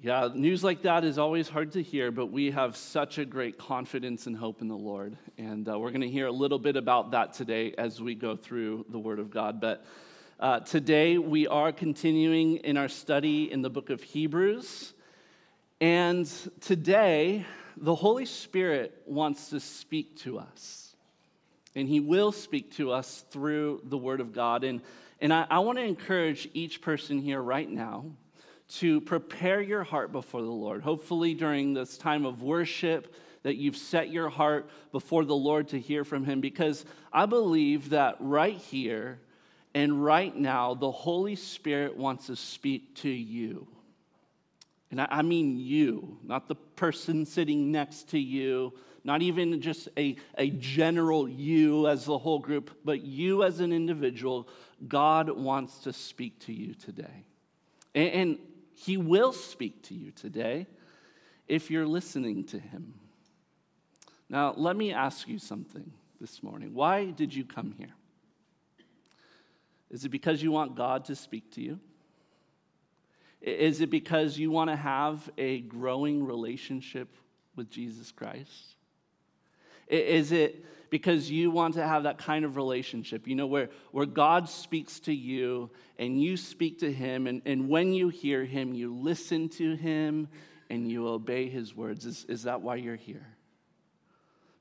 Yeah, news like that is always hard to hear, but we have such a great confidence and hope in the Lord. And uh, we're going to hear a little bit about that today as we go through the Word of God. But uh, today we are continuing in our study in the book of Hebrews. And today, the Holy Spirit wants to speak to us. And He will speak to us through the Word of God. And, and I, I want to encourage each person here right now to prepare your heart before the Lord. Hopefully, during this time of worship, that you've set your heart before the Lord to hear from Him, because I believe that right here and right now, the Holy Spirit wants to speak to you. And I mean you, not the person sitting next to you, not even just a, a general you as the whole group, but you as an individual. God wants to speak to you today. And, and he will speak to you today if you're listening to Him. Now, let me ask you something this morning. Why did you come here? Is it because you want God to speak to you? Is it because you want to have a growing relationship with Jesus Christ? Is it because you want to have that kind of relationship, you know, where, where God speaks to you and you speak to him, and, and when you hear him, you listen to him and you obey his words. Is, is that why you're here?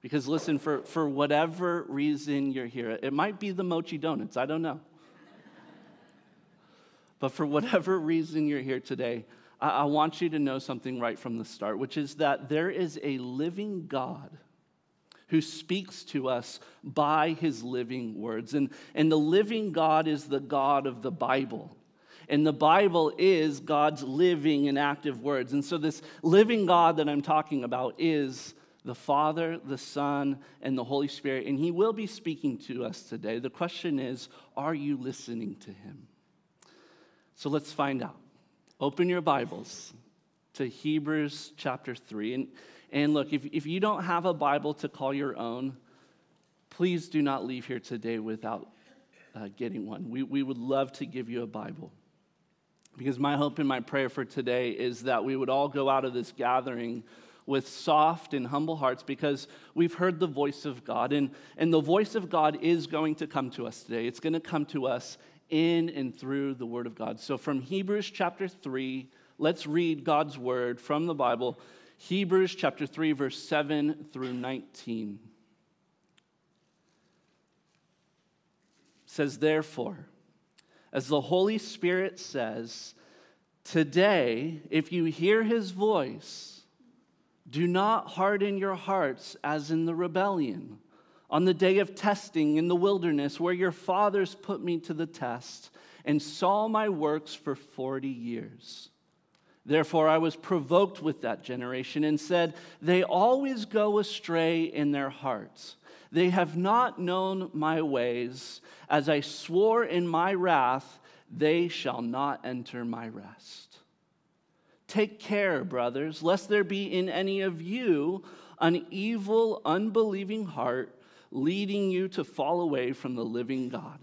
Because listen, for, for whatever reason you're here, it might be the mochi donuts, I don't know. but for whatever reason you're here today, I, I want you to know something right from the start, which is that there is a living God who speaks to us by his living words. And, and the living God is the God of the Bible. And the Bible is God's living and active words. And so, this living God that I'm talking about is the Father, the Son, and the Holy Spirit. And He will be speaking to us today. The question is are you listening to Him? So, let's find out. Open your Bibles to Hebrews chapter 3. And and look, if, if you don't have a Bible to call your own, please do not leave here today without uh, getting one. We, we would love to give you a Bible. Because my hope and my prayer for today is that we would all go out of this gathering with soft and humble hearts because we've heard the voice of God. And, and the voice of God is going to come to us today. It's going to come to us in and through the Word of God. So from Hebrews chapter 3, let's read God's Word from the Bible Hebrews chapter 3, verse 7 through 19. says, Therefore, as the Holy Spirit says, Today, if you hear his voice, do not harden your hearts as in the rebellion on the day of testing in the wilderness, where your fathers put me to the test and saw my works for 40 years. Therefore, I was provoked with that generation and said, They always go astray in their hearts. They have not known my ways. As I swore in my wrath, they shall not enter my rest. Take care, brothers, lest there be in any of you an evil, unbelieving heart leading you to fall away from the living God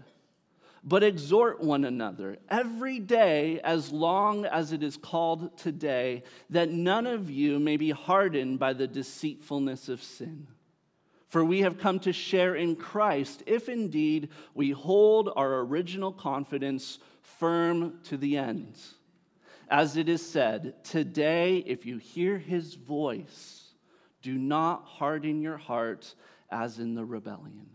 but exhort one another every day as long as it is called today, that none of you may be hardened by the deceitfulness of sin. For we have come to share in Christ, if indeed we hold our original confidence firm to the end. As it is said, today, if you hear his voice, do not harden your heart as in the rebellion.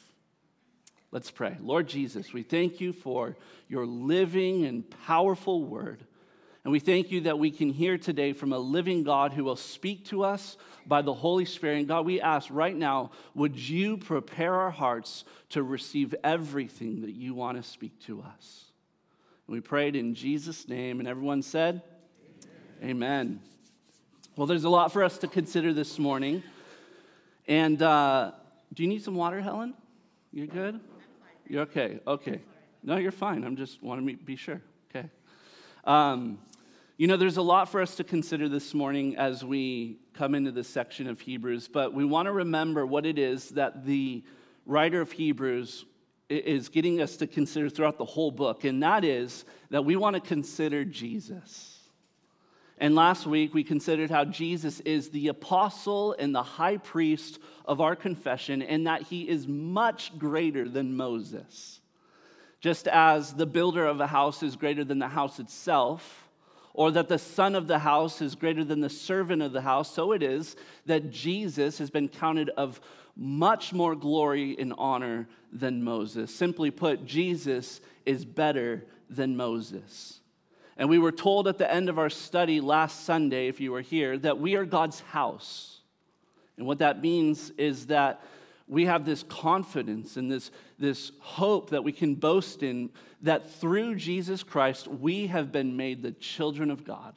Let's pray. Lord Jesus, we thank you for your living and powerful word. And we thank you that we can hear today from a living God who will speak to us by the Holy Spirit. And God, we ask right now, would you prepare our hearts to receive everything that you want to speak to us? And we prayed in Jesus' name. And everyone said, Amen. Well, there's a lot for us to consider this morning. And uh, do you need some water, Helen? You're good? You're okay. Okay. No, you're fine. I'm just wanting to be sure. Okay. Um, you know, there's a lot for us to consider this morning as we come into this section of Hebrews, but we want to remember what it is that the writer of Hebrews is getting us to consider throughout the whole book, and that is that we want to consider Jesus. And last week, we considered how Jesus is the apostle and the high priest of our confession, and that he is much greater than Moses. Just as the builder of a house is greater than the house itself, or that the son of the house is greater than the servant of the house, so it is that Jesus has been counted of much more glory and honor than Moses. Simply put, Jesus is better than Moses. And we were told at the end of our study last Sunday, if you were here, that we are God's house. And what that means is that we have this confidence and this, this hope that we can boast in that through Jesus Christ, we have been made the children of God.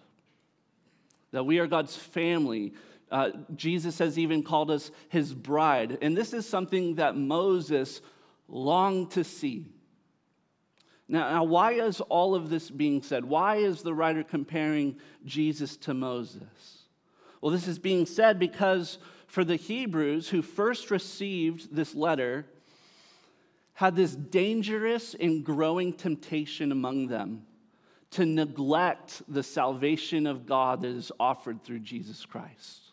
That we are God's family. Uh, Jesus has even called us his bride. And this is something that Moses longed to see. Now, now, why is all of this being said? Why is the writer comparing Jesus to Moses? Well, this is being said because for the Hebrews who first received this letter, had this dangerous and growing temptation among them to neglect the salvation of God that is offered through Jesus Christ.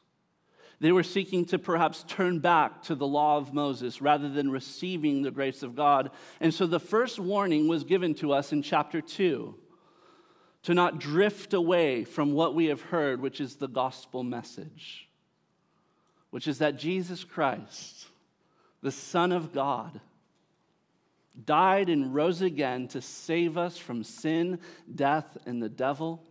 They were seeking to perhaps turn back to the law of Moses rather than receiving the grace of God. And so the first warning was given to us in chapter 2 to not drift away from what we have heard, which is the gospel message, which is that Jesus Christ, the Son of God, died and rose again to save us from sin, death, and the devil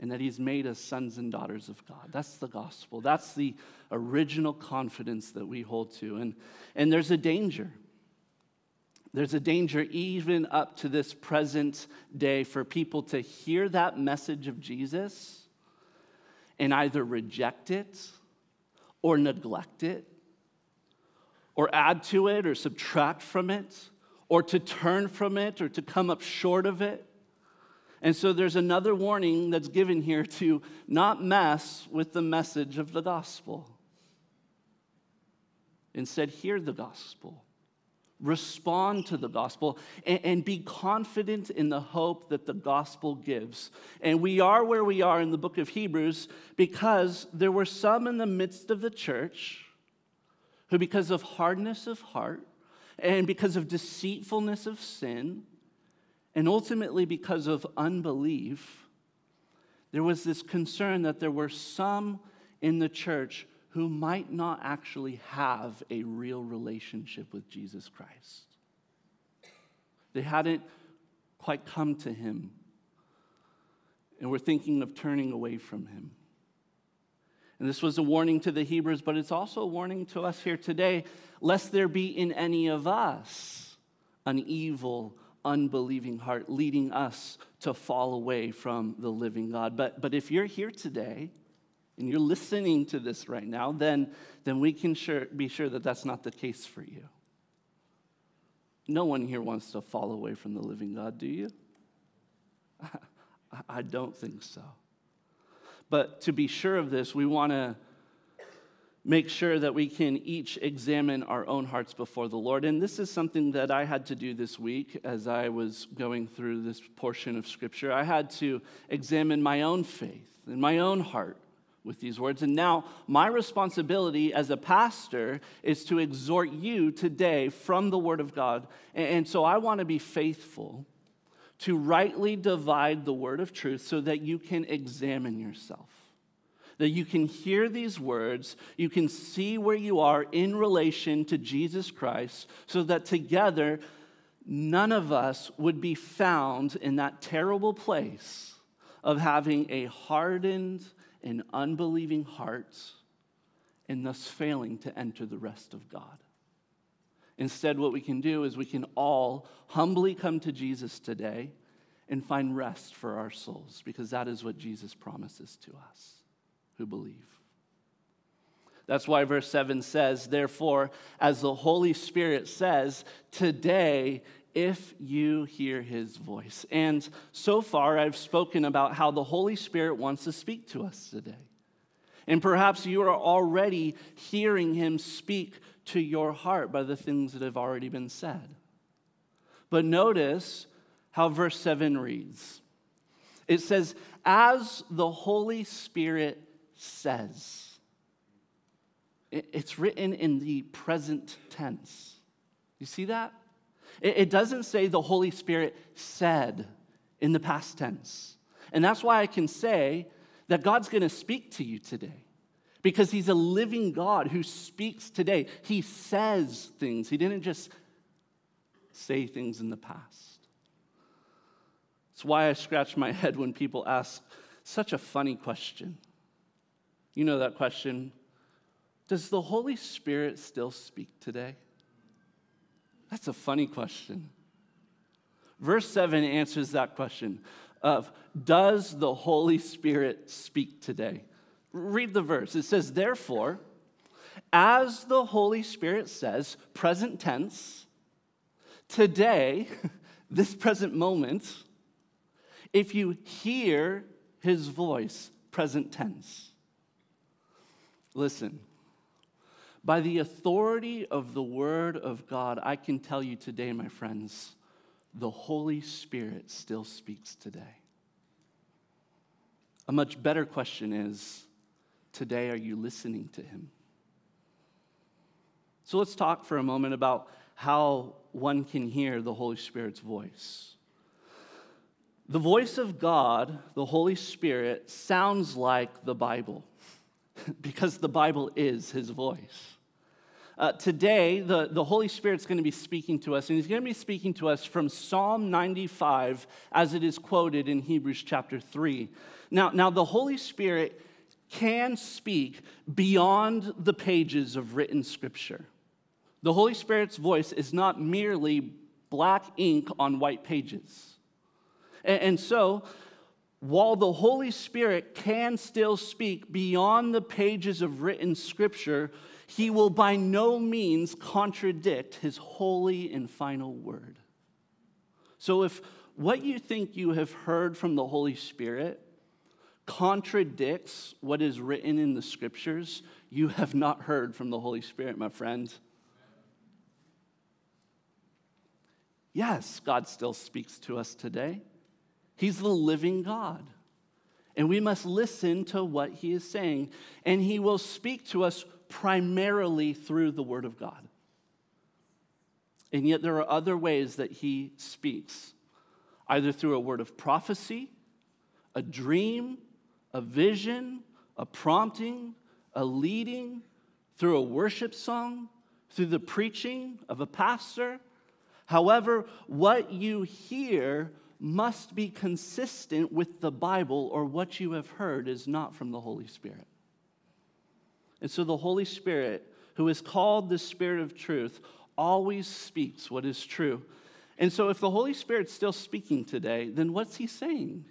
and that he's made us sons and daughters of God. That's the gospel. That's the original confidence that we hold to. And, and there's a danger. There's a danger even up to this present day for people to hear that message of Jesus and either reject it or neglect it or add to it or subtract from it or to turn from it or to come up short of it and so there's another warning that's given here to not mess with the message of the gospel. Instead, hear the gospel, respond to the gospel, and, and, be confident in the hope that the gospel gives. And we are where we are in the book of Hebrews because there were some in the midst of the church who, because of hardness of heart and because of deceitfulness of sin, and ultimately, because of unbelief, there was this concern that there were some in the church who might not actually have a real relationship with Jesus Christ. They hadn't quite come to him and were thinking of turning away from him. And this was a warning to the Hebrews, but it's also a warning to us here today lest there be in any of us an evil unbelieving heart, leading us to fall away from the living God. But, but if you're here today and you're listening to this right now, then, then we can sure, be sure that that's not the case for you. No one here wants to fall away from the living God, do you? I don't think so. But to be sure of this, we want to make sure that we can each examine our own hearts before the Lord. And this is something that I had to do this week as I was going through this portion of Scripture. I had to examine my own faith and my own heart with these words. And now, my responsibility as a pastor is to exhort you today from the Word of God. And so I want to be faithful to rightly divide the Word of truth so that you can examine yourself that you can hear these words, you can see where you are in relation to Jesus Christ, so that together, none of us would be found in that terrible place of having a hardened and unbelieving heart and thus failing to enter the rest of God. Instead, what we can do is we can all humbly come to Jesus today and find rest for our souls, because that is what Jesus promises to us who believe. That's why verse 7 says, Therefore, as the Holy Spirit says, today, if you hear his voice. And so far, I've spoken about how the Holy Spirit wants to speak to us today. And perhaps you are already hearing him speak to your heart by the things that have already been said. But notice how verse 7 reads it says, As the Holy Spirit says. It's written in the present tense. You see that? It doesn't say the Holy Spirit said in the past tense. And that's why I can say that God's going to speak to you today because He's a living God who speaks today. He says things, He didn't just say things in the past. It's why I scratch my head when people ask such a funny question. You know that question Does the Holy Spirit still speak today? That's a funny question. Verse 7 answers that question of Does the Holy Spirit speak today? Read the verse. It says, Therefore, as the Holy Spirit says, present tense, today, this present moment, if you hear his voice, present tense. Listen, by the authority of the Word of God, I can tell you today, my friends, the Holy Spirit still speaks today. A much better question is today, are you listening to Him? So let's talk for a moment about how one can hear the Holy Spirit's voice. The voice of God, the Holy Spirit, sounds like the Bible because the Bible is his voice. Uh, today, the, the Holy Spirit's going to be speaking to us, and he's going to be speaking to us from Psalm 95 as it is quoted in Hebrews chapter 3. Now, now the Holy Spirit can speak beyond the pages of written scripture. The Holy Spirit's voice is not merely black ink on white pages. And, and so, while the Holy Spirit can still speak beyond the pages of written scripture, he will by no means contradict his holy and final word. So, if what you think you have heard from the Holy Spirit contradicts what is written in the scriptures, you have not heard from the Holy Spirit, my friend. Yes, God still speaks to us today. He's the living God. And we must listen to what he is saying. And he will speak to us primarily through the Word of God. And yet, there are other ways that he speaks, either through a word of prophecy, a dream, a vision, a prompting, a leading, through a worship song, through the preaching of a pastor. However, what you hear must be consistent with the Bible, or what you have heard is not from the Holy Spirit. And so the Holy Spirit, who is called the Spirit of truth, always speaks what is true. And so if the Holy Spirit's still speaking today, then what's he saying?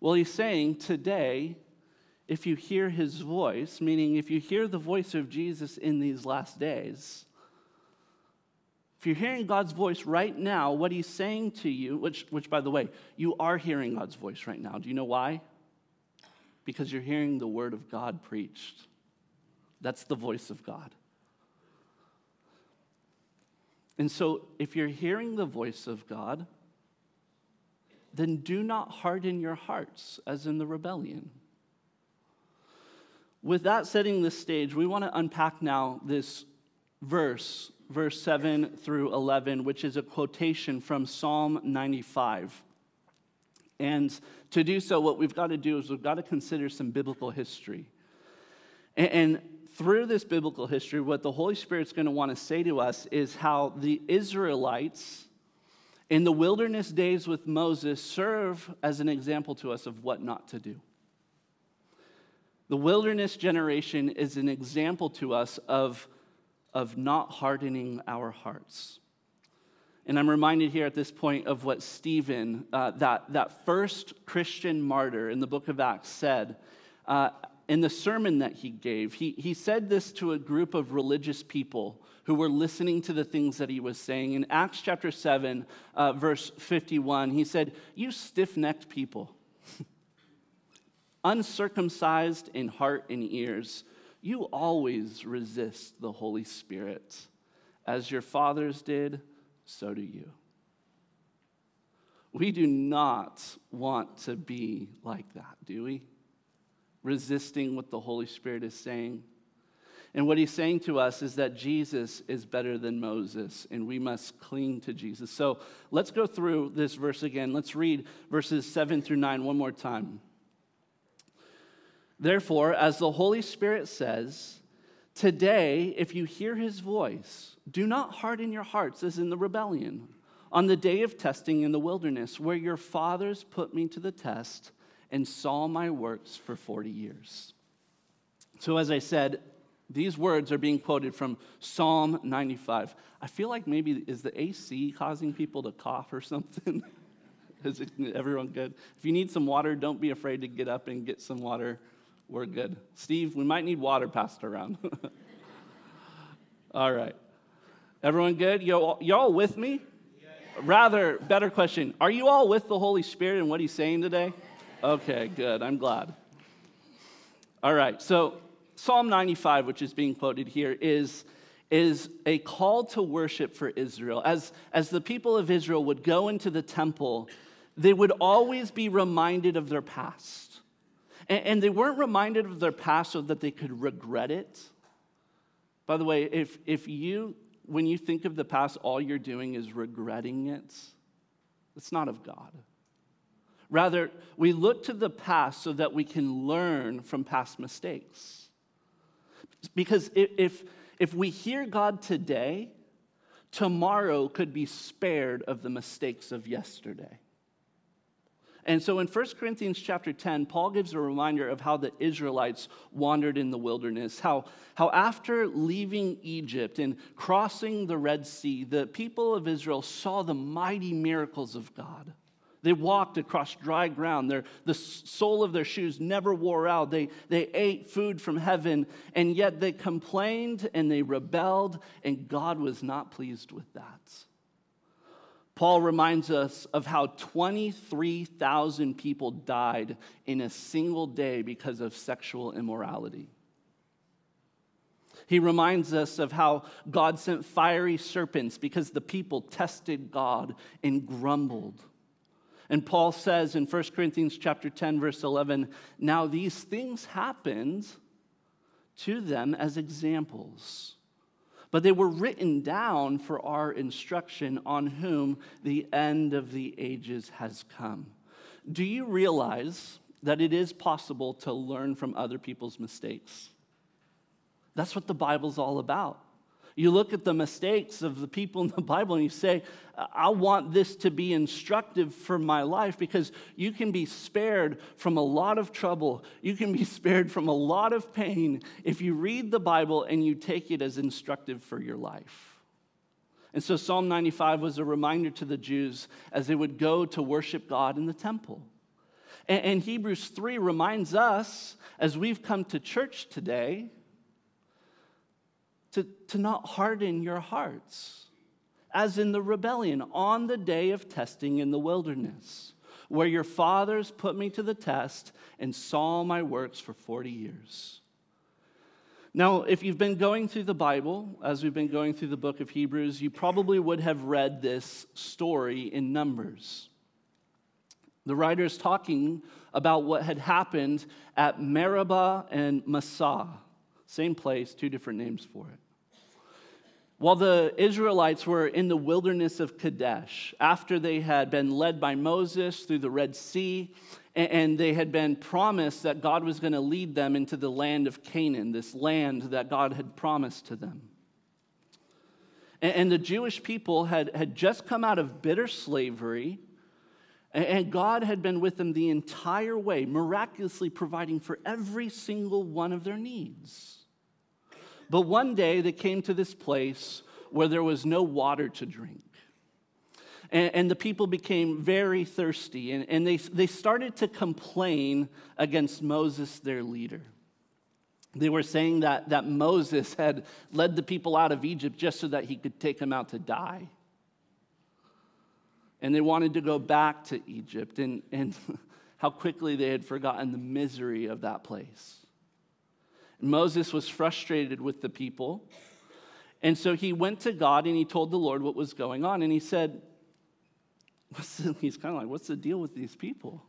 Well, he's saying today, if you hear his voice, meaning if you hear the voice of Jesus in these last days, if you're hearing God's voice right now, what he's saying to you, which, which by the way, you are hearing God's voice right now. Do you know why? Because you're hearing the word of God preached. That's the voice of God. And so, if you're hearing the voice of God, then do not harden your hearts as in the rebellion. With that setting the stage, we want to unpack now this verse, verse 7 through 11, which is a quotation from Psalm 95. And to do so, what we've got to do is we've got to consider some biblical history. And, through this biblical history, what the Holy Spirit's going to want to say to us is how the Israelites in the wilderness days with Moses serve as an example to us of what not to do. The wilderness generation is an example to us of, of not hardening our hearts. And I'm reminded here at this point of what Stephen, uh, that, that first Christian martyr in the book of Acts, said uh, in the sermon that he gave. He, he said this to a group of religious people who were listening to the things that he was saying. In Acts chapter 7, uh, verse 51, he said, You stiff necked people, uncircumcised in heart and ears, you always resist the Holy Spirit. As your fathers did, so do you. We do not want to be like that, do we? Resisting what the Holy Spirit is saying. And what he's saying to us is that Jesus is better than Moses, and we must cling to Jesus. So let's go through this verse again. Let's read verses 7 through 9 one more time. Therefore, as the Holy Spirit says, today, if you hear his voice, do not harden your hearts as in the rebellion on the day of testing in the wilderness, where your fathers put me to the test and saw my works for 40 years. So, as I said, these words are being quoted from Psalm 95. I feel like maybe is the AC causing people to cough or something? is everyone good? If you need some water, don't be afraid to get up and get some water we're good. Steve, we might need water passed around. all right. Everyone good? Y'all, y'all with me? Rather, better question. Are you all with the Holy Spirit and what he's saying today? Okay, good. I'm glad. All right. So, Psalm 95, which is being quoted here, is, is a call to worship for Israel. As, as the people of Israel would go into the temple, they would always be reminded of their past. And, and they weren't reminded of their past so that they could regret it. By the way, if, if you, when you think of the past, all you're doing is regretting it, it's not of God. Rather, we look to the past so that we can learn from past mistakes. Because if, if we hear God today, tomorrow could be spared of the mistakes of yesterday. And so in 1 Corinthians chapter 10, Paul gives a reminder of how the Israelites wandered in the wilderness, how, how after leaving Egypt and crossing the Red Sea, the people of Israel saw the mighty miracles of God. They walked across dry ground. Their, the sole of their shoes never wore out. They, they ate food from heaven, and yet they complained and they rebelled, and God was not pleased with that. Paul reminds us of how 23,000 people died in a single day because of sexual immorality. He reminds us of how God sent fiery serpents because the people tested God and grumbled. And Paul says in 1 Corinthians chapter 10 verse 11, now these things happened to them as examples but they were written down for our instruction on whom the end of the ages has come. Do you realize that it is possible to learn from other people's mistakes? That's what the Bible's all about. You look at the mistakes of the people in the Bible and you say, I want this to be instructive for my life because you can be spared from a lot of trouble. You can be spared from a lot of pain if you read the Bible and you take it as instructive for your life. And so Psalm 95 was a reminder to the Jews as they would go to worship God in the temple. And, Hebrews 3 reminds us, as we've come to church today, to, to not harden your hearts, as in the rebellion on the day of testing in the wilderness, where your fathers put me to the test and saw my works for 40 years. Now, if you've been going through the Bible, as we've been going through the book of Hebrews, you probably would have read this story in Numbers. The writer is talking about what had happened at Meribah and Massah. Same place, two different names for it. While the Israelites were in the wilderness of Kadesh, after they had been led by Moses through the Red Sea, and they had been promised that God was going to lead them into the land of Canaan, this land that God had promised to them. And the Jewish people had, had just come out of bitter slavery, and God had been with them the entire way, miraculously providing for every single one of their needs. But one day they came to this place where there was no water to drink. And, and the people became very thirsty, and, and they, they started to complain against Moses, their leader. They were saying that, that Moses had led the people out of Egypt just so that he could take them out to die. And they wanted to go back to Egypt, and, and how quickly they had forgotten the misery of that place. Moses was frustrated with the people. And so he went to God and he told the Lord what was going on. And he said, the, he's kind of like, what's the deal with these people?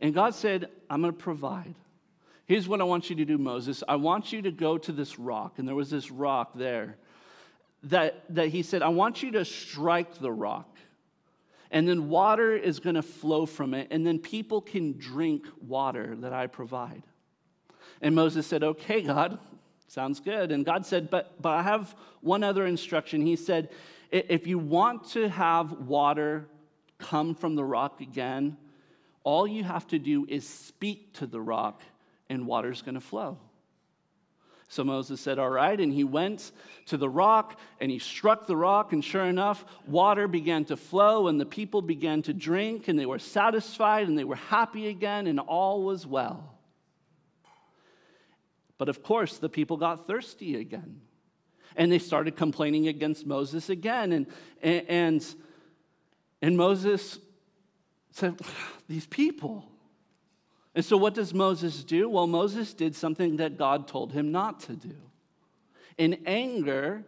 And God said, I'm going to provide. Here's what I want you to do, Moses. I want you to go to this rock. And there was this rock there that, that he said, I want you to strike the rock. And then water is going to flow from it. And then people can drink water that I provide. And Moses said, Okay, God, sounds good. And God said, But, but I have one other instruction. He said, If you want to have water come from the rock again, all you have to do is speak to the rock, and water's going to flow. So Moses said, All right. And he went to the rock and he struck the rock. And sure enough, water began to flow and the people began to drink and they were satisfied and they were happy again and all was well. But of course, the people got thirsty again. And they started complaining against Moses again. And, and, and Moses said, These people. And so, what does Moses do? Well, Moses did something that God told him not to do. In anger,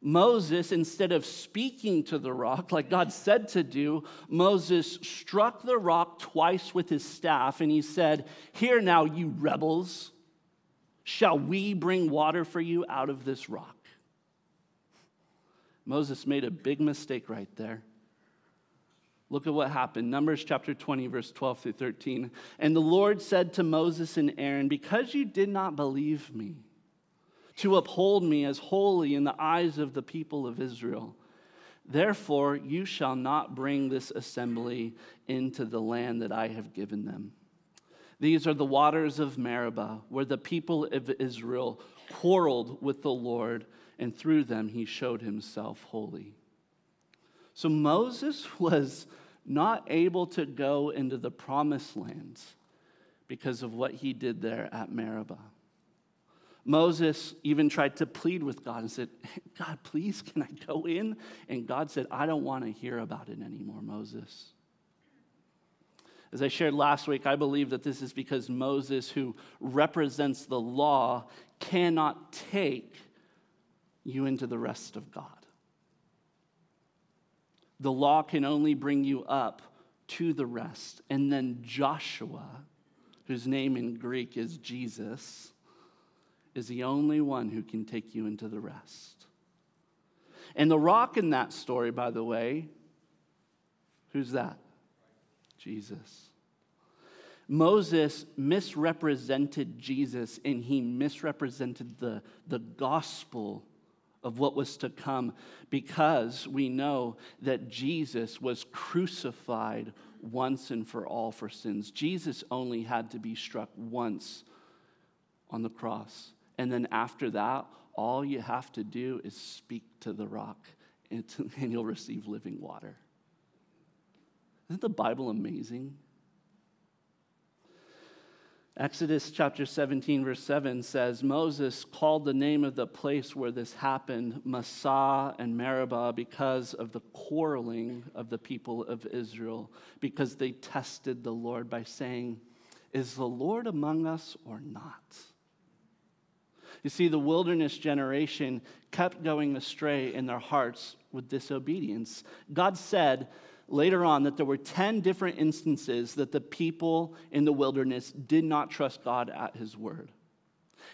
Moses, instead of speaking to the rock like God said to do, Moses struck the rock twice with his staff and he said, Here now, you rebels. Shall we bring water for you out of this rock? Moses made a big mistake right there. Look at what happened. Numbers chapter 20, verse 12 through 13. And the Lord said to Moses and Aaron, Because you did not believe me, to uphold me as holy in the eyes of the people of Israel, therefore you shall not bring this assembly into the land that I have given them. These are the waters of Meribah, where the people of Israel quarreled with the Lord, and through them he showed himself holy. So Moses was not able to go into the promised lands because of what he did there at Meribah. Moses even tried to plead with God and said, God, please, can I go in? And God said, I don't want to hear about it anymore, Moses. As I shared last week, I believe that this is because Moses, who represents the law, cannot take you into the rest of God. The law can only bring you up to the rest. And then Joshua, whose name in Greek is Jesus, is the only one who can take you into the rest. And the rock in that story, by the way, who's that? Jesus. Moses misrepresented Jesus and he misrepresented the, the gospel of what was to come because we know that Jesus was crucified once and for all for sins. Jesus only had to be struck once on the cross. And then after that, all you have to do is speak to the rock and, and you'll receive living water. Isn't the Bible amazing? Exodus chapter 17, verse 7 says Moses called the name of the place where this happened Massah and Meribah because of the quarreling of the people of Israel, because they tested the Lord by saying, Is the Lord among us or not? You see, the wilderness generation kept going astray in their hearts with disobedience. God said, later on that there were 10 different instances that the people in the wilderness did not trust God at his word.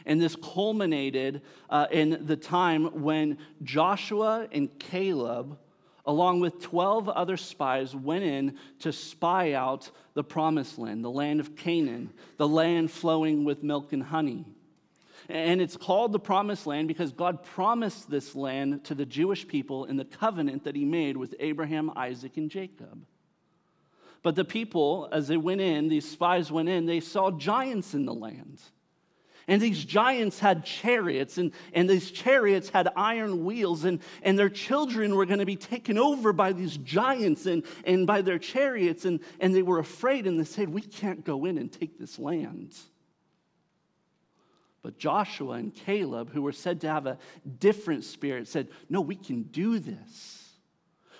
And this culminated uh, in the time when Joshua and Caleb, along with 12 other spies, went in to spy out the promised land, the land of Canaan, the land flowing with milk and honey. And it's called the promised land because God promised this land to the Jewish people in the covenant that he made with Abraham, Isaac, and Jacob. But the people, as they went in, these spies went in, they saw giants in the land. And these giants had chariots, and, and these chariots had iron wheels, and, and their children were going to be taken over by these giants and, and by their chariots. And, and they were afraid, and they said, We can't go in and take this land. But Joshua and Caleb, who were said to have a different spirit, said, No, we can do this.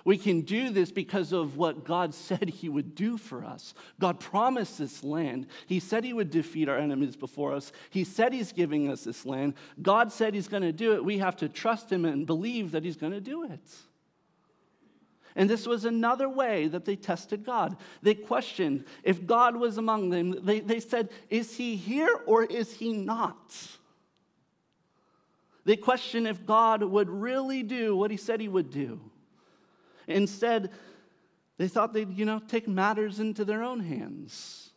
We can do this because of what God said He would do for us. God promised this land. He said He would defeat our enemies before us. He said He's giving us this land. God said He's going to do it. We have to trust Him and believe that He's going to do it. And this was another way that they tested God. They questioned if God was among them. They, they said, Is He here or is He not? They questioned if God would really do what He said He would do. Instead, they thought they'd, you know, take matters into their own hands.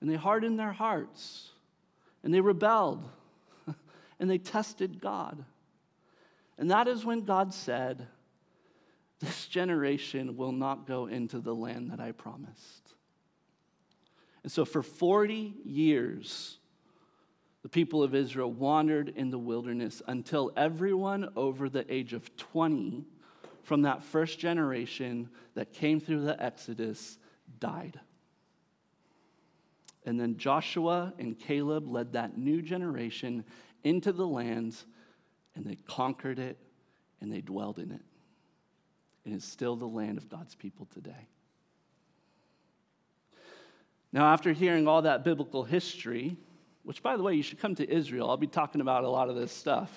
And they hardened their hearts. And they rebelled. and they tested God. And that is when God said, This generation will not go into the land that I promised. And so for 40 years, the people of Israel wandered in the wilderness until everyone over the age of 20 from that first generation that came through the Exodus died. And then Joshua and Caleb led that new generation into the land, and they conquered it and they dwelled in it. And it's still the land of God's people today. Now, after hearing all that biblical history, which, by the way, you should come to Israel, I'll be talking about a lot of this stuff.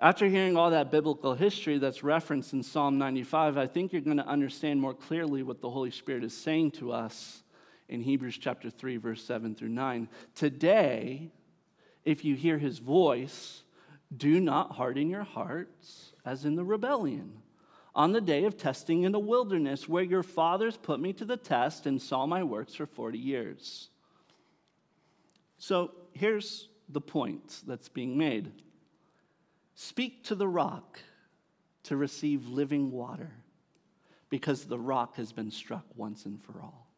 After hearing all that biblical history that's referenced in Psalm 95, I think you're going to understand more clearly what the Holy Spirit is saying to us in Hebrews chapter 3, verse 7 through 9. Today, if you hear his voice, do not harden your hearts as in the rebellion on the day of testing in the wilderness, where your fathers put me to the test and saw my works for 40 years. So here's the point that's being made Speak to the rock to receive living water, because the rock has been struck once and for all.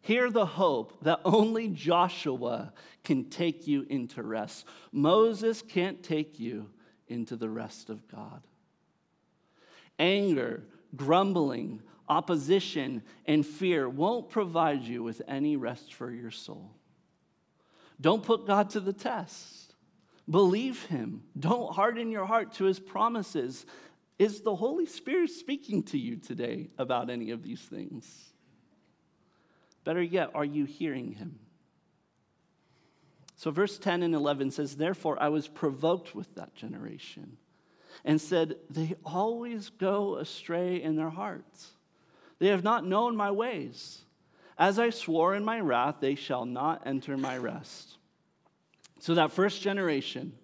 Hear the hope that only Joshua can take you into rest. Moses can't take you into the rest of God. Anger, grumbling, opposition, and fear won't provide you with any rest for your soul. Don't put God to the test. Believe him. Don't harden your heart to his promises. Is the Holy Spirit speaking to you today about any of these things? Better yet, are you hearing him? So, verse 10 and 11 says, Therefore, I was provoked with that generation and said, They always go astray in their hearts. They have not known my ways. As I swore in my wrath, they shall not enter my rest. So that first generation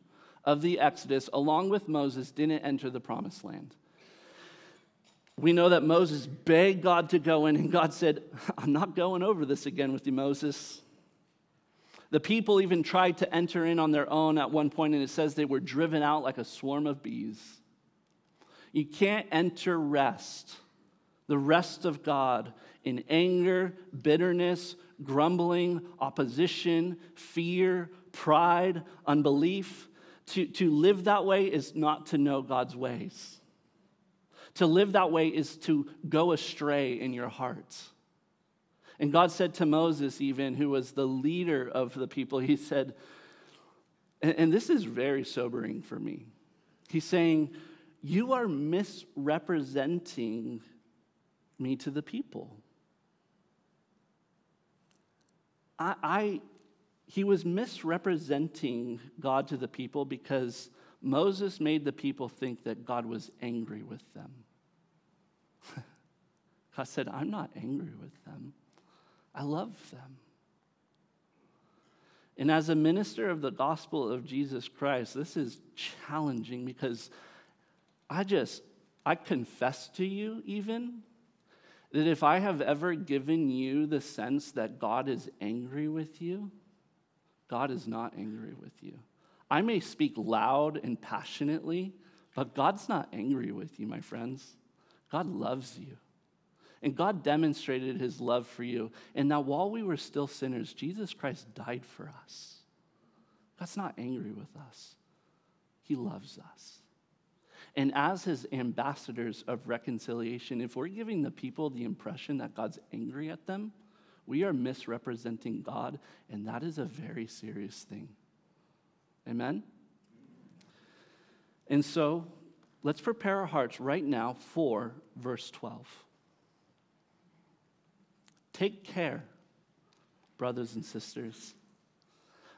of the Exodus, along with Moses, didn't enter the promised land. We know that Moses begged God to go in, and God said, I'm not going over this again with you, Moses. The people even tried to enter in on their own at one point, and it says they were driven out like a swarm of bees. You can't enter rest, the rest of God, in anger, bitterness, grumbling, opposition, fear, pride, unbelief. To, to live that way is not to know God's ways. To live that way is to go astray in your hearts. And God said to Moses, even who was the leader of the people, He said, and, this is very sobering for me. He's saying, You are misrepresenting me to the people. I, I, he was misrepresenting God to the people because Moses made the people think that God was angry with them. God said, I'm not angry with them, I love them. And as a minister of the gospel of Jesus Christ, this is challenging because I just, I confess to you even that if I have ever given you the sense that God is angry with you, God is not angry with you. I may speak loud and passionately, but God's not angry with you, my friends. God loves you. And God demonstrated his love for you. And now, while we were still sinners, Jesus Christ died for us. God's not angry with us, he loves us. And as his ambassadors of reconciliation, if we're giving the people the impression that God's angry at them, we are misrepresenting God, and that is a very serious thing. Amen? And so, let's prepare our hearts right now for verse 12. Take care, brothers and sisters,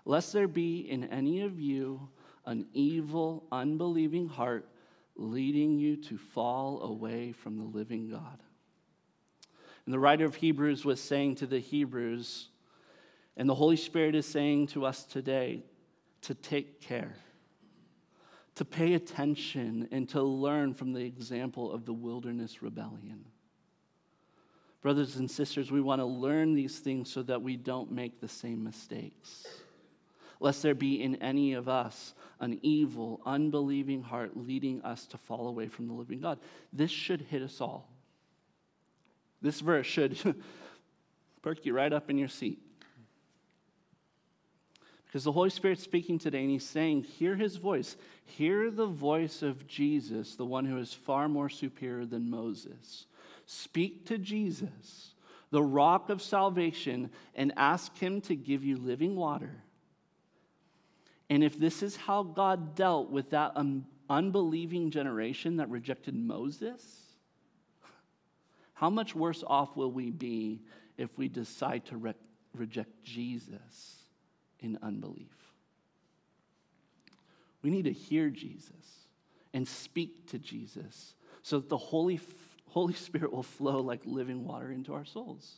lest there be in any of you an evil, unbelieving heart leading you to fall away from the living God. And the writer of Hebrews was saying to the Hebrews, and the Holy Spirit is saying to us today to take care, to pay attention, and to learn from the example of the wilderness rebellion. Brothers and sisters, we want to learn these things so that we don't make the same mistakes. Lest there be in any of us an evil, unbelieving heart leading us to fall away from the living God. This should hit us all. This verse should perk you right up in your seat. Because the Holy Spirit's speaking today and He's saying, Hear His voice. Hear the voice of Jesus, the one who is far more superior than Moses. Speak to Jesus, the rock of salvation, and ask him to give you living water. And if this is how God dealt with that un- unbelieving generation that rejected Moses, how much worse off will we be if we decide to re- reject Jesus in unbelief? We need to hear Jesus and speak to Jesus so that the Holy Holy Spirit will flow like living water into our souls.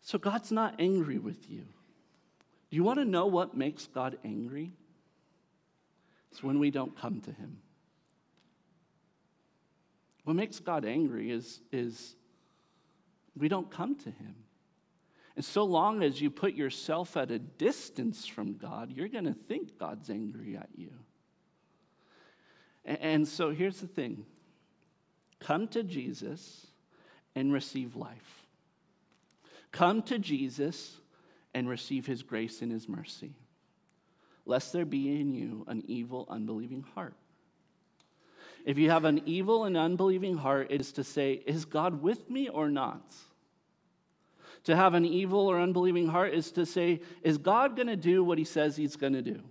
So God's not angry with you. Do you want to know what makes God angry? It's when we don't come to Him. What makes God angry is, is we don't come to Him. And so long as you put yourself at a distance from God, you're going to think God's angry at you. And, and so here's the thing Come to Jesus and receive life. Come to Jesus and receive his grace and his mercy, lest there be in you an evil, unbelieving heart. If you have an evil and unbelieving heart, it is to say, Is God with me or not? To have an evil or unbelieving heart is to say, Is God going to do what he says he's going to do?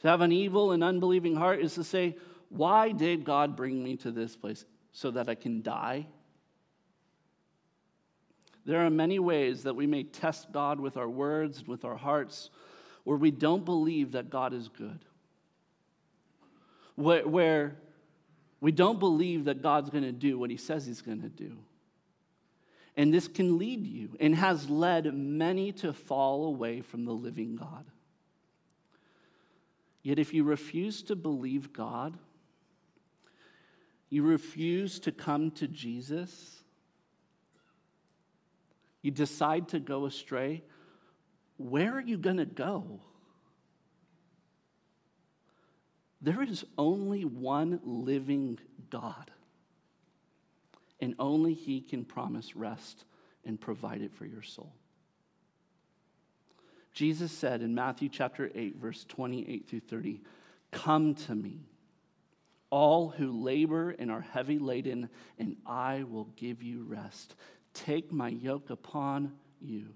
To have an evil and unbelieving heart is to say, why did God bring me to this place? So that I can die? There are many ways that we may test God with our words with our hearts where we don't believe that God is good. Where, where we don't believe that God's going to do what he says he's going to do. And this can lead you and has led many to fall away from the living God. Yet if you refuse to believe God, you refuse to come to Jesus, you decide to go astray, where are you going to go? There is only one living God, and only He can promise rest and provide it for your soul. Jesus said in Matthew chapter 8, verse 28 through 30, Come to me all who labor and are heavy laden, and I will give you rest. Take my yoke upon you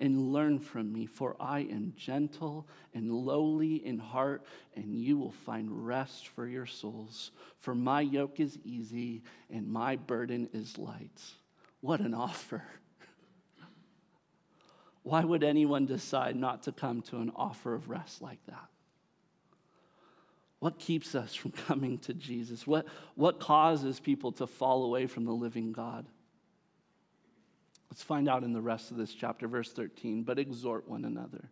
and learn from me, for I am gentle and lowly in heart, and you will find rest for your souls. For my yoke is easy and my burden is light. What an offer! Why would anyone decide not to come to an offer of rest like that? What keeps us from coming to Jesus? What, what causes people to fall away from the living God? Let's find out in the rest of this chapter, verse 13. But exhort one another,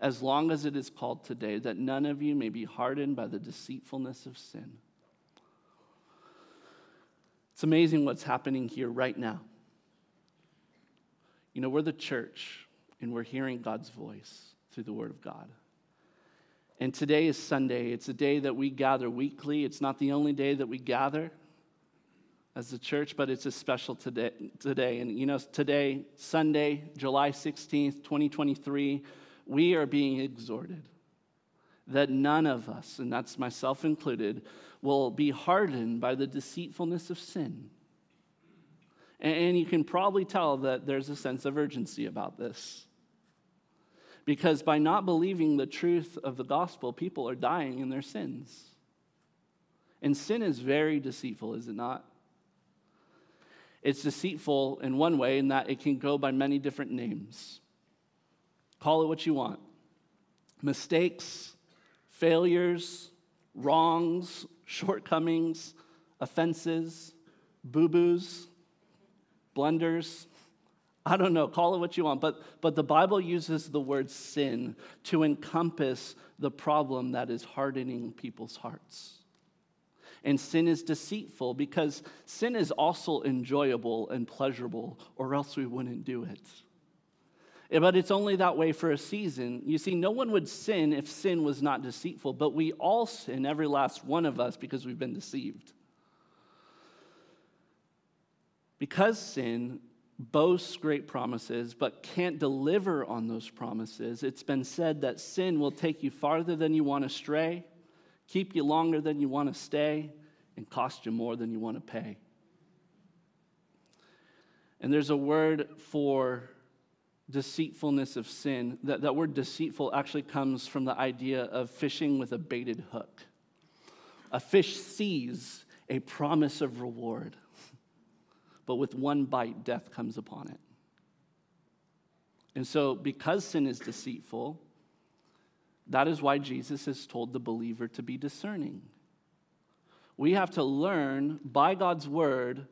as long as it is called today, that none of you may be hardened by the deceitfulness of sin. It's amazing what's happening here right now. You know, we're the church, and we're hearing God's voice through the Word of God. And today is Sunday. It's a day that we gather weekly. It's not the only day that we gather. as a church, but it's a special today. today. And you know, today, Sunday, July 16th, 2023, we are being exhorted that none of us, and that's myself included, will be hardened by the deceitfulness of sin. And you can probably tell that there's a sense of urgency about this. Because by not believing the truth of the gospel, people are dying in their sins. And sin is very deceitful, is it not? It's deceitful in one way in that it can go by many different names. Call it what you want mistakes, failures, wrongs, shortcomings, offenses, boo boos, blunders. I don't know, call it what you want, but, but the Bible uses the word sin to encompass the problem that is hardening people's hearts. And sin is deceitful because sin is also enjoyable and pleasurable, or else we wouldn't do it. But it's only that way for a season. You see, no one would sin if sin was not deceitful, but we all sin, every last one of us, because we've been deceived. Because sin boasts great promises but can't deliver on those promises, it's been said that sin will take you farther than you want to stray, keep you longer than you want to stay, and cost you more than you want to pay. And there's a word for deceitfulness of sin. That, that word deceitful actually comes from the idea of fishing with a baited hook. A fish sees a promise of reward but with one bite, death comes upon it. And so, because sin is deceitful, that is why Jesus has told the believer to be discerning. We have to learn by God's word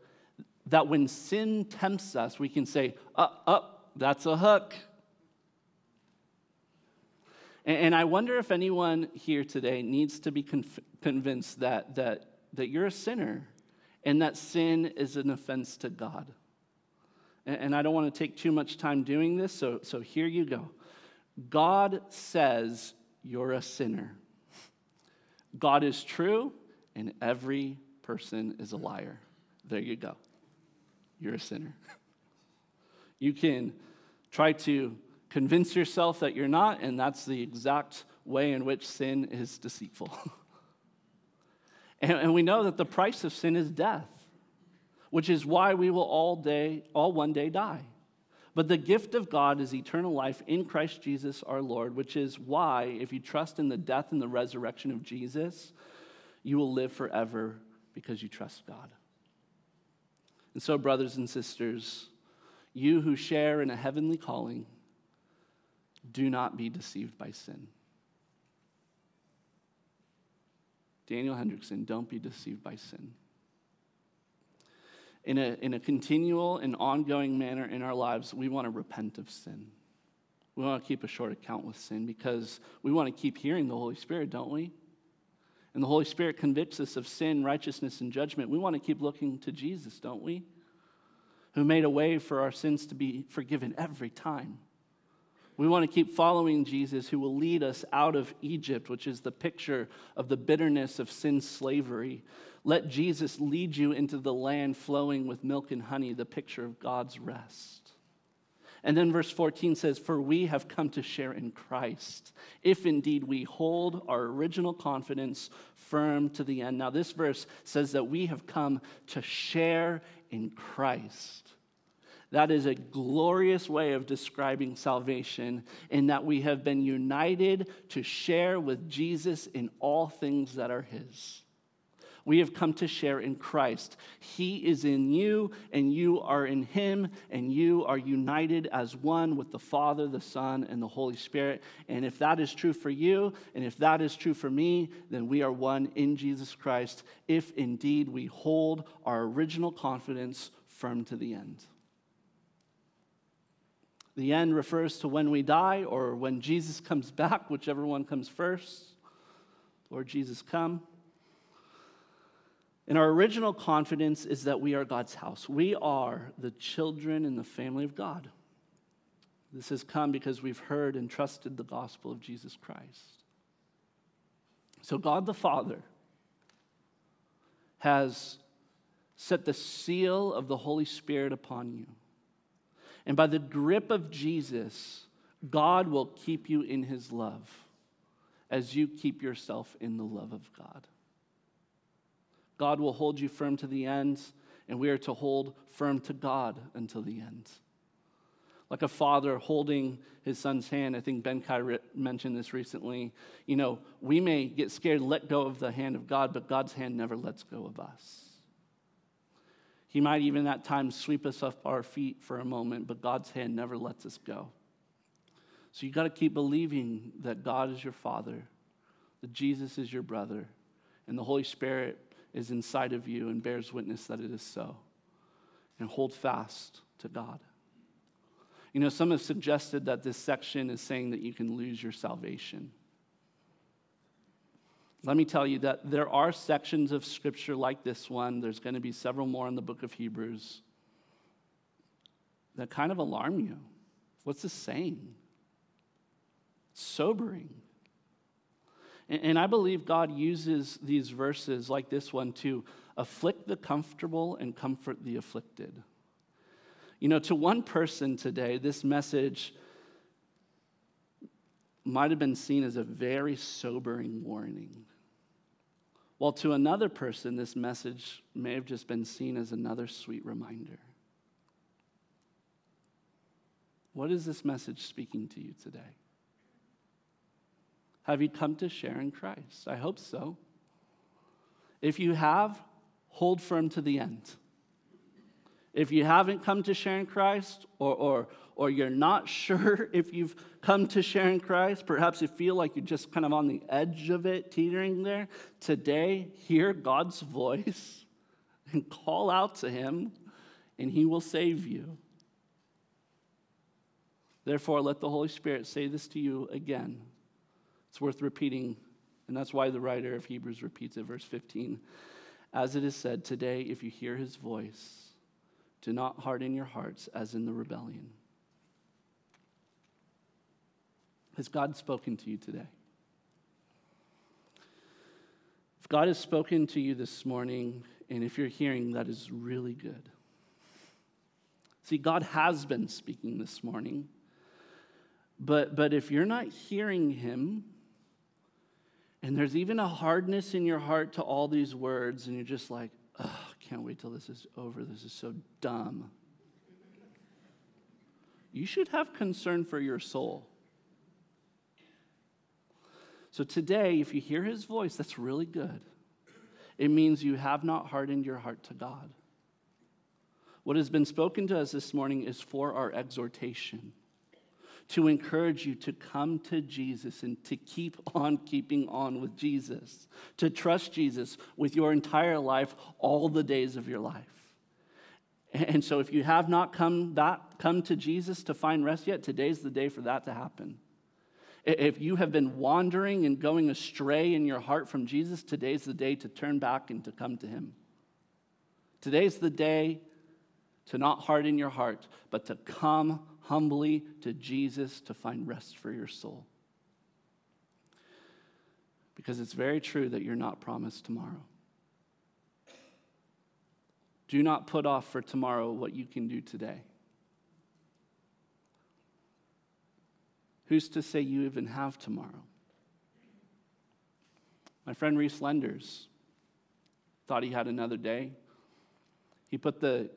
that when sin tempts us, we can say, up, uh, up, uh, that's a hook. And I wonder if anyone here today needs to be convinced that, that, that you're a sinner and that sin is an offense to God. And I don't want to take too much time doing this, so, so here you go. God says you're a sinner. God is true, and every person is a liar. There you go. You're a sinner. You can try to convince yourself that you're not, and that's the exact way in which sin is deceitful. And, and we know that the price of sin is death, which is why we will all day, all one day die. But the gift of God is eternal life in Christ Jesus our Lord, which is why, if you trust in the death and the resurrection of Jesus, you will live forever because you trust God. And so, brothers and sisters, you who share in a heavenly calling, do not be deceived by sin. Daniel Hendrickson, don't be deceived by sin. In a, in a continual and ongoing manner in our lives, we want to repent of sin. We want to keep a short account with sin because we want to keep hearing the Holy Spirit, don't we? And the Holy Spirit convicts us of sin, righteousness, and judgment. We want to keep looking to Jesus, don't we? Who made a way for our sins to be forgiven every time. We want to keep following Jesus, who will lead us out of Egypt, which is the picture of the bitterness of sin slavery. Let Jesus lead you into the land flowing with milk and honey, the picture of God's rest. And then verse 14 says, For we have come to share in Christ, if indeed we hold our original confidence firm to the end. Now, this verse says that we have come to share in Christ. That is a glorious way of describing salvation, in that we have been united to share with Jesus in all things that are His. We have come to share in Christ. He is in you, and you are in Him, and you are united as one with the Father, the Son, and the Holy Spirit. And if that is true for you, and if that is true for me, then we are one in Jesus Christ, if indeed we hold our original confidence firm to the end. The end refers to when we die or when Jesus comes back, whichever one comes first. Lord Jesus, come. And our original confidence is that we are God's house. We are the children in the family of God. This has come because we've heard and trusted the gospel of Jesus Christ. So, God the Father has set the seal of the Holy Spirit upon you. And by the grip of Jesus, God will keep you in his love as you keep yourself in the love of God. God will hold you firm to the end, and we are to hold firm to God until the end. Like a father holding his son's hand. I think Ben Kai mentioned this recently. You know, we may get scared, let go of the hand of God, but God's hand never lets go of us. He might even at times sweep us off our feet for a moment, but God's hand never lets us go. So you got to keep believing that God is your Father, that Jesus is your brother, and the Holy Spirit is inside of you and bears witness that it is so. And hold fast to God. You know, some have suggested that this section is saying that you can lose your salvation. Let me tell you that there are sections of scripture like this one, there's going to be several more in the book of Hebrews, that kind of alarm you. What's this saying? It's sobering. And I believe God uses these verses like this one to afflict the comfortable and comfort the afflicted. You know, to one person today, this message might have been seen as a very sobering warning. While to another person, this message may have just been seen as another sweet reminder. What is this message speaking to you today? Have you come to share in Christ? I hope so. If you have, hold firm to the end. If you haven't come to share in Christ, or, or, or you're not sure if you've come to share in Christ, perhaps you feel like you're just kind of on the edge of it, teetering there, today, hear God's voice and call out to Him, and He will save you. Therefore, let the Holy Spirit say this to you again. It's worth repeating, and that's why the writer of Hebrews repeats it, verse 15. As it is said, today, if you hear His voice, do not harden your hearts as in the rebellion. Has God spoken to you today? If God has spoken to you this morning, and if you're hearing, that is really good. See, God has been speaking this morning, but, but if you're not hearing Him, and there's even a hardness in your heart to all these words, and you're just like, can't wait till this is over. This is so dumb. You should have concern for your soul. So today, if you hear his voice, that's really good. It means you have not hardened your heart to God. What has been spoken to us this morning is for our exhortation to encourage you to come to Jesus and to keep on keeping on with Jesus, to trust Jesus with your entire life, all the days of your life. And so, if you have not come, that, come to Jesus to find rest yet, today's the day for that to happen. If you have been wandering and going astray in your heart from Jesus, today's the day to turn back and to come to Him. Today's the day to not harden your heart, but to come humbly to Jesus to find rest for your soul. Because it's very true that you're not promised tomorrow. Do not put off for tomorrow what you can do today. Who's to say you even have tomorrow? My friend Reese Lenders thought he had another day. He put the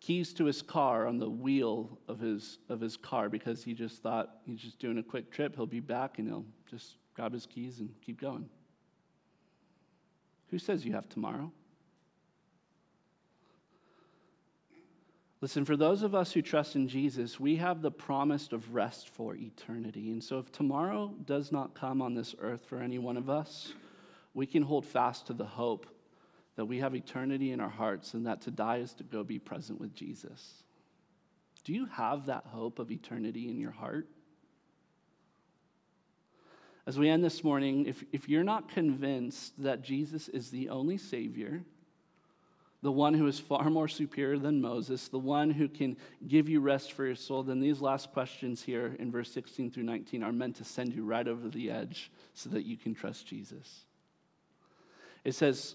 keys to his car on the wheel of his, of his car because he just thought he's just doing a quick trip. He'll be back and he'll just grab his keys and keep going. Who says you have tomorrow? Listen, for those of us who trust in Jesus, we have the promise of rest for eternity. And so if tomorrow does not come on this earth for any one of us, we can hold fast to the hope that we have eternity in our hearts and that to die is to go be present with Jesus. Do you have that hope of eternity in your heart? As we end this morning, if, if you're not convinced that Jesus is the only Savior, the one who is far more superior than Moses, the one who can give you rest for your soul, then these last questions here in verse 16 through 19 are meant to send you right over the edge so that you can trust Jesus. It says,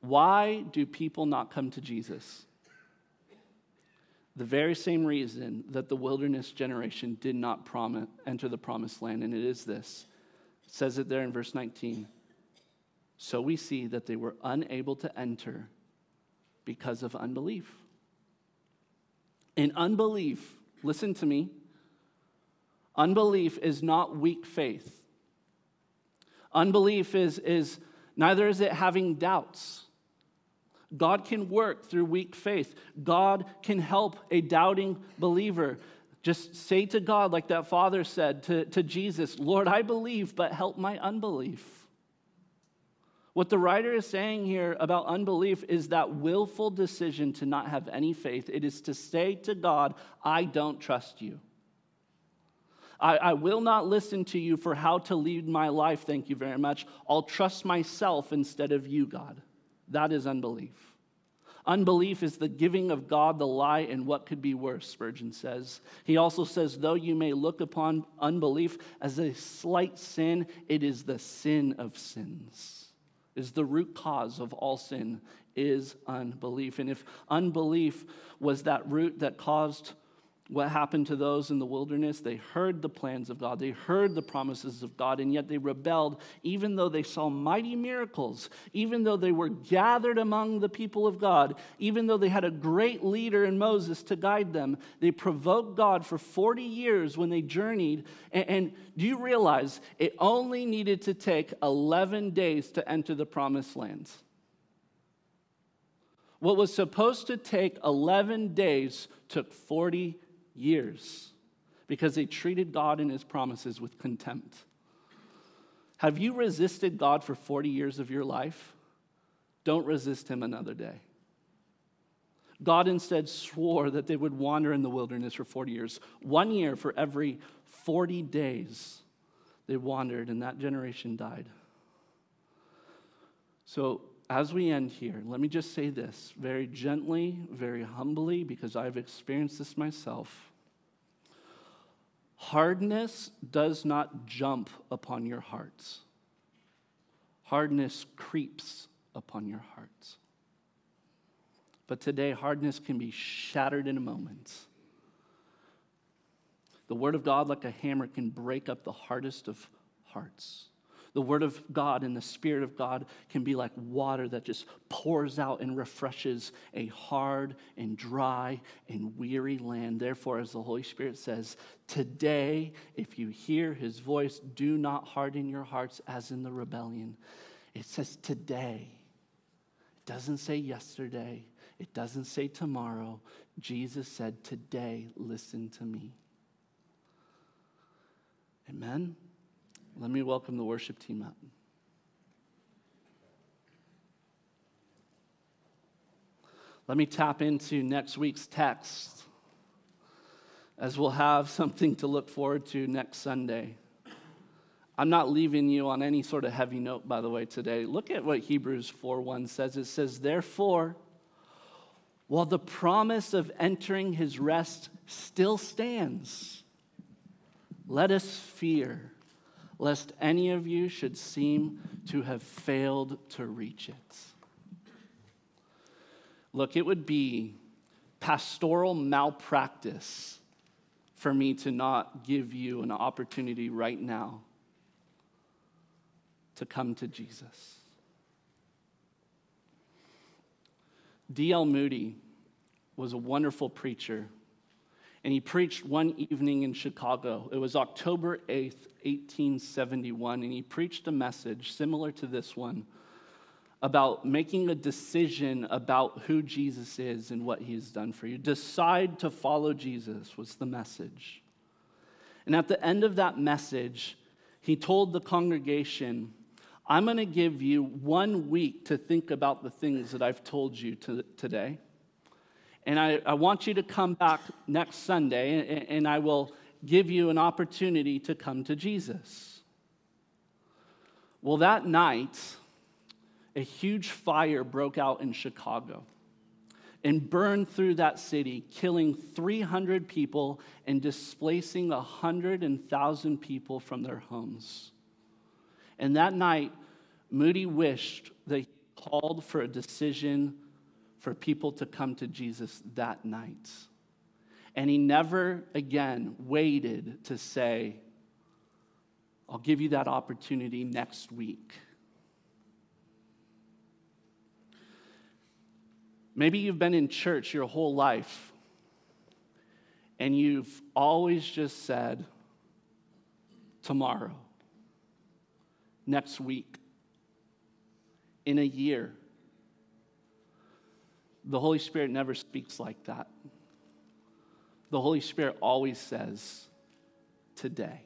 Why do people not come to Jesus? The very same reason that the wilderness generation did not enter the promised land, and it is this. It says it there in verse 19. So we see that they were unable to enter because of unbelief. In unbelief, listen to me, unbelief is not weak faith. Unbelief is, is neither is it having doubts. God can work through weak faith. God can help a doubting believer. Just say to God, like that father said to, to Jesus, Lord, I believe, but help my unbelief. What the writer is saying here about unbelief is that willful decision to not have any faith. It is to say to God, I don't trust you. I, I, will not listen to you for how to lead my life, thank you very much. I'll trust myself instead of you, God. That is unbelief. Unbelief is the giving of God the lie, and what could be worse, Spurgeon says. He also says, though you may look upon unbelief as a slight sin, it is the sin of sins. Is the root cause of all sin is unbelief. And if unbelief was that root that caused what happened to those in the wilderness? They heard the plans of God, they heard the promises of God, and yet they rebelled, even though they saw mighty miracles, even though they were gathered among the people of God, even though they had a great leader in Moses to guide them. They provoked God for 40 years when they journeyed. And, and do you realize it only needed to take 11 days to enter the promised lands? What was supposed to take 11 days took 40 years because they treated God and his promises with contempt. Have you resisted God for 40 years of your life? Don't resist him another day. God instead swore that they would wander in the wilderness for 40 years. One year for every 40 days they wandered, and that generation died. So, as we end here, let me just say this very gently, very humbly, because I've experienced this myself. Hardness does not jump upon your hearts, hardness creeps upon your hearts. But today, hardness can be shattered in a moment. The Word of God, like a hammer, can break up the hardest of hearts. The Word of God and the Spirit of God can be like water that just pours out and refreshes a hard and dry and weary land. Therefore, as the Holy Spirit says, today, if you hear His voice, do not harden your hearts as in the rebellion. It says today. It doesn't say yesterday. It doesn't say tomorrow. Jesus said, Today, listen to me. Amen. Let me welcome the worship team up. Let me tap into next week's text as we'll have something to look forward to next Sunday. I'm not leaving you on any sort of heavy note, by the way, today. Look at what Hebrews 4:1 says. It says, Therefore, while the promise of entering his rest still stands, let us fear lest any of you should seem to have failed to reach it. Look, it would be pastoral malpractice for me to not give you an opportunity right now to come to Jesus. D.L. Moody was a wonderful preacher and he preached one evening in Chicago. It was October 8th, 1871, and he preached a message similar to this one about making a decision about who Jesus is and what he's done for you. Decide to follow Jesus was the message. And at the end of that message, he told the congregation, I'm going to give you one week to think about the things that I've told you to, today. And I, I want you to come back next Sunday, and, and I will give you an opportunity to come to Jesus. Well, that night, a huge fire broke out in Chicago and burned through that city, killing 300 people and displacing 100,000 people from their homes. And that night, Moody wished that he called for a decision for people to come to Jesus that night. And he never again waited to say, I'll give you that opportunity next week. Maybe you've been in church your whole life and you've always just said, tomorrow, next week, in a year. The Holy Spirit never speaks like that. The Holy Spirit always says, today.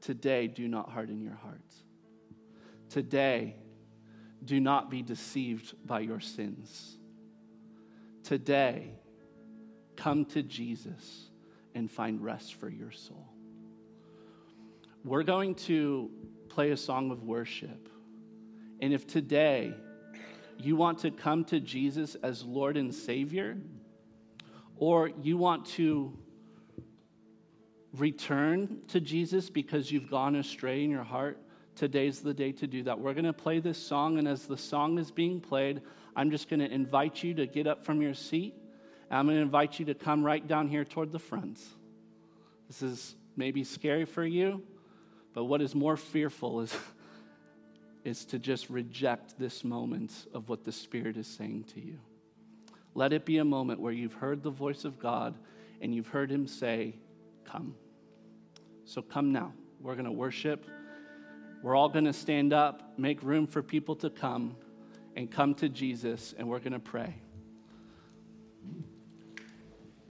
Today, do not harden your hearts. Today, do not be deceived by your sins. Today, come to Jesus and find rest for your soul. We're going to play a song of worship. And if today you want to come to Jesus as Lord and Savior, or you want to return to Jesus because you've gone astray in your heart, today's the day to do that. We're going to play this song, and as the song is being played, I'm just going to invite you to get up from your seat. I'm going to invite you to come right down here toward the front. This is maybe scary for you, but what is more fearful is, is to just reject this moment of what the Spirit is saying to you. Let it be a moment where you've heard the voice of God and you've heard Him say, Come. So come now. We're going to worship. We're all going to stand up, make room for people to come, and come to Jesus, and we're going to pray.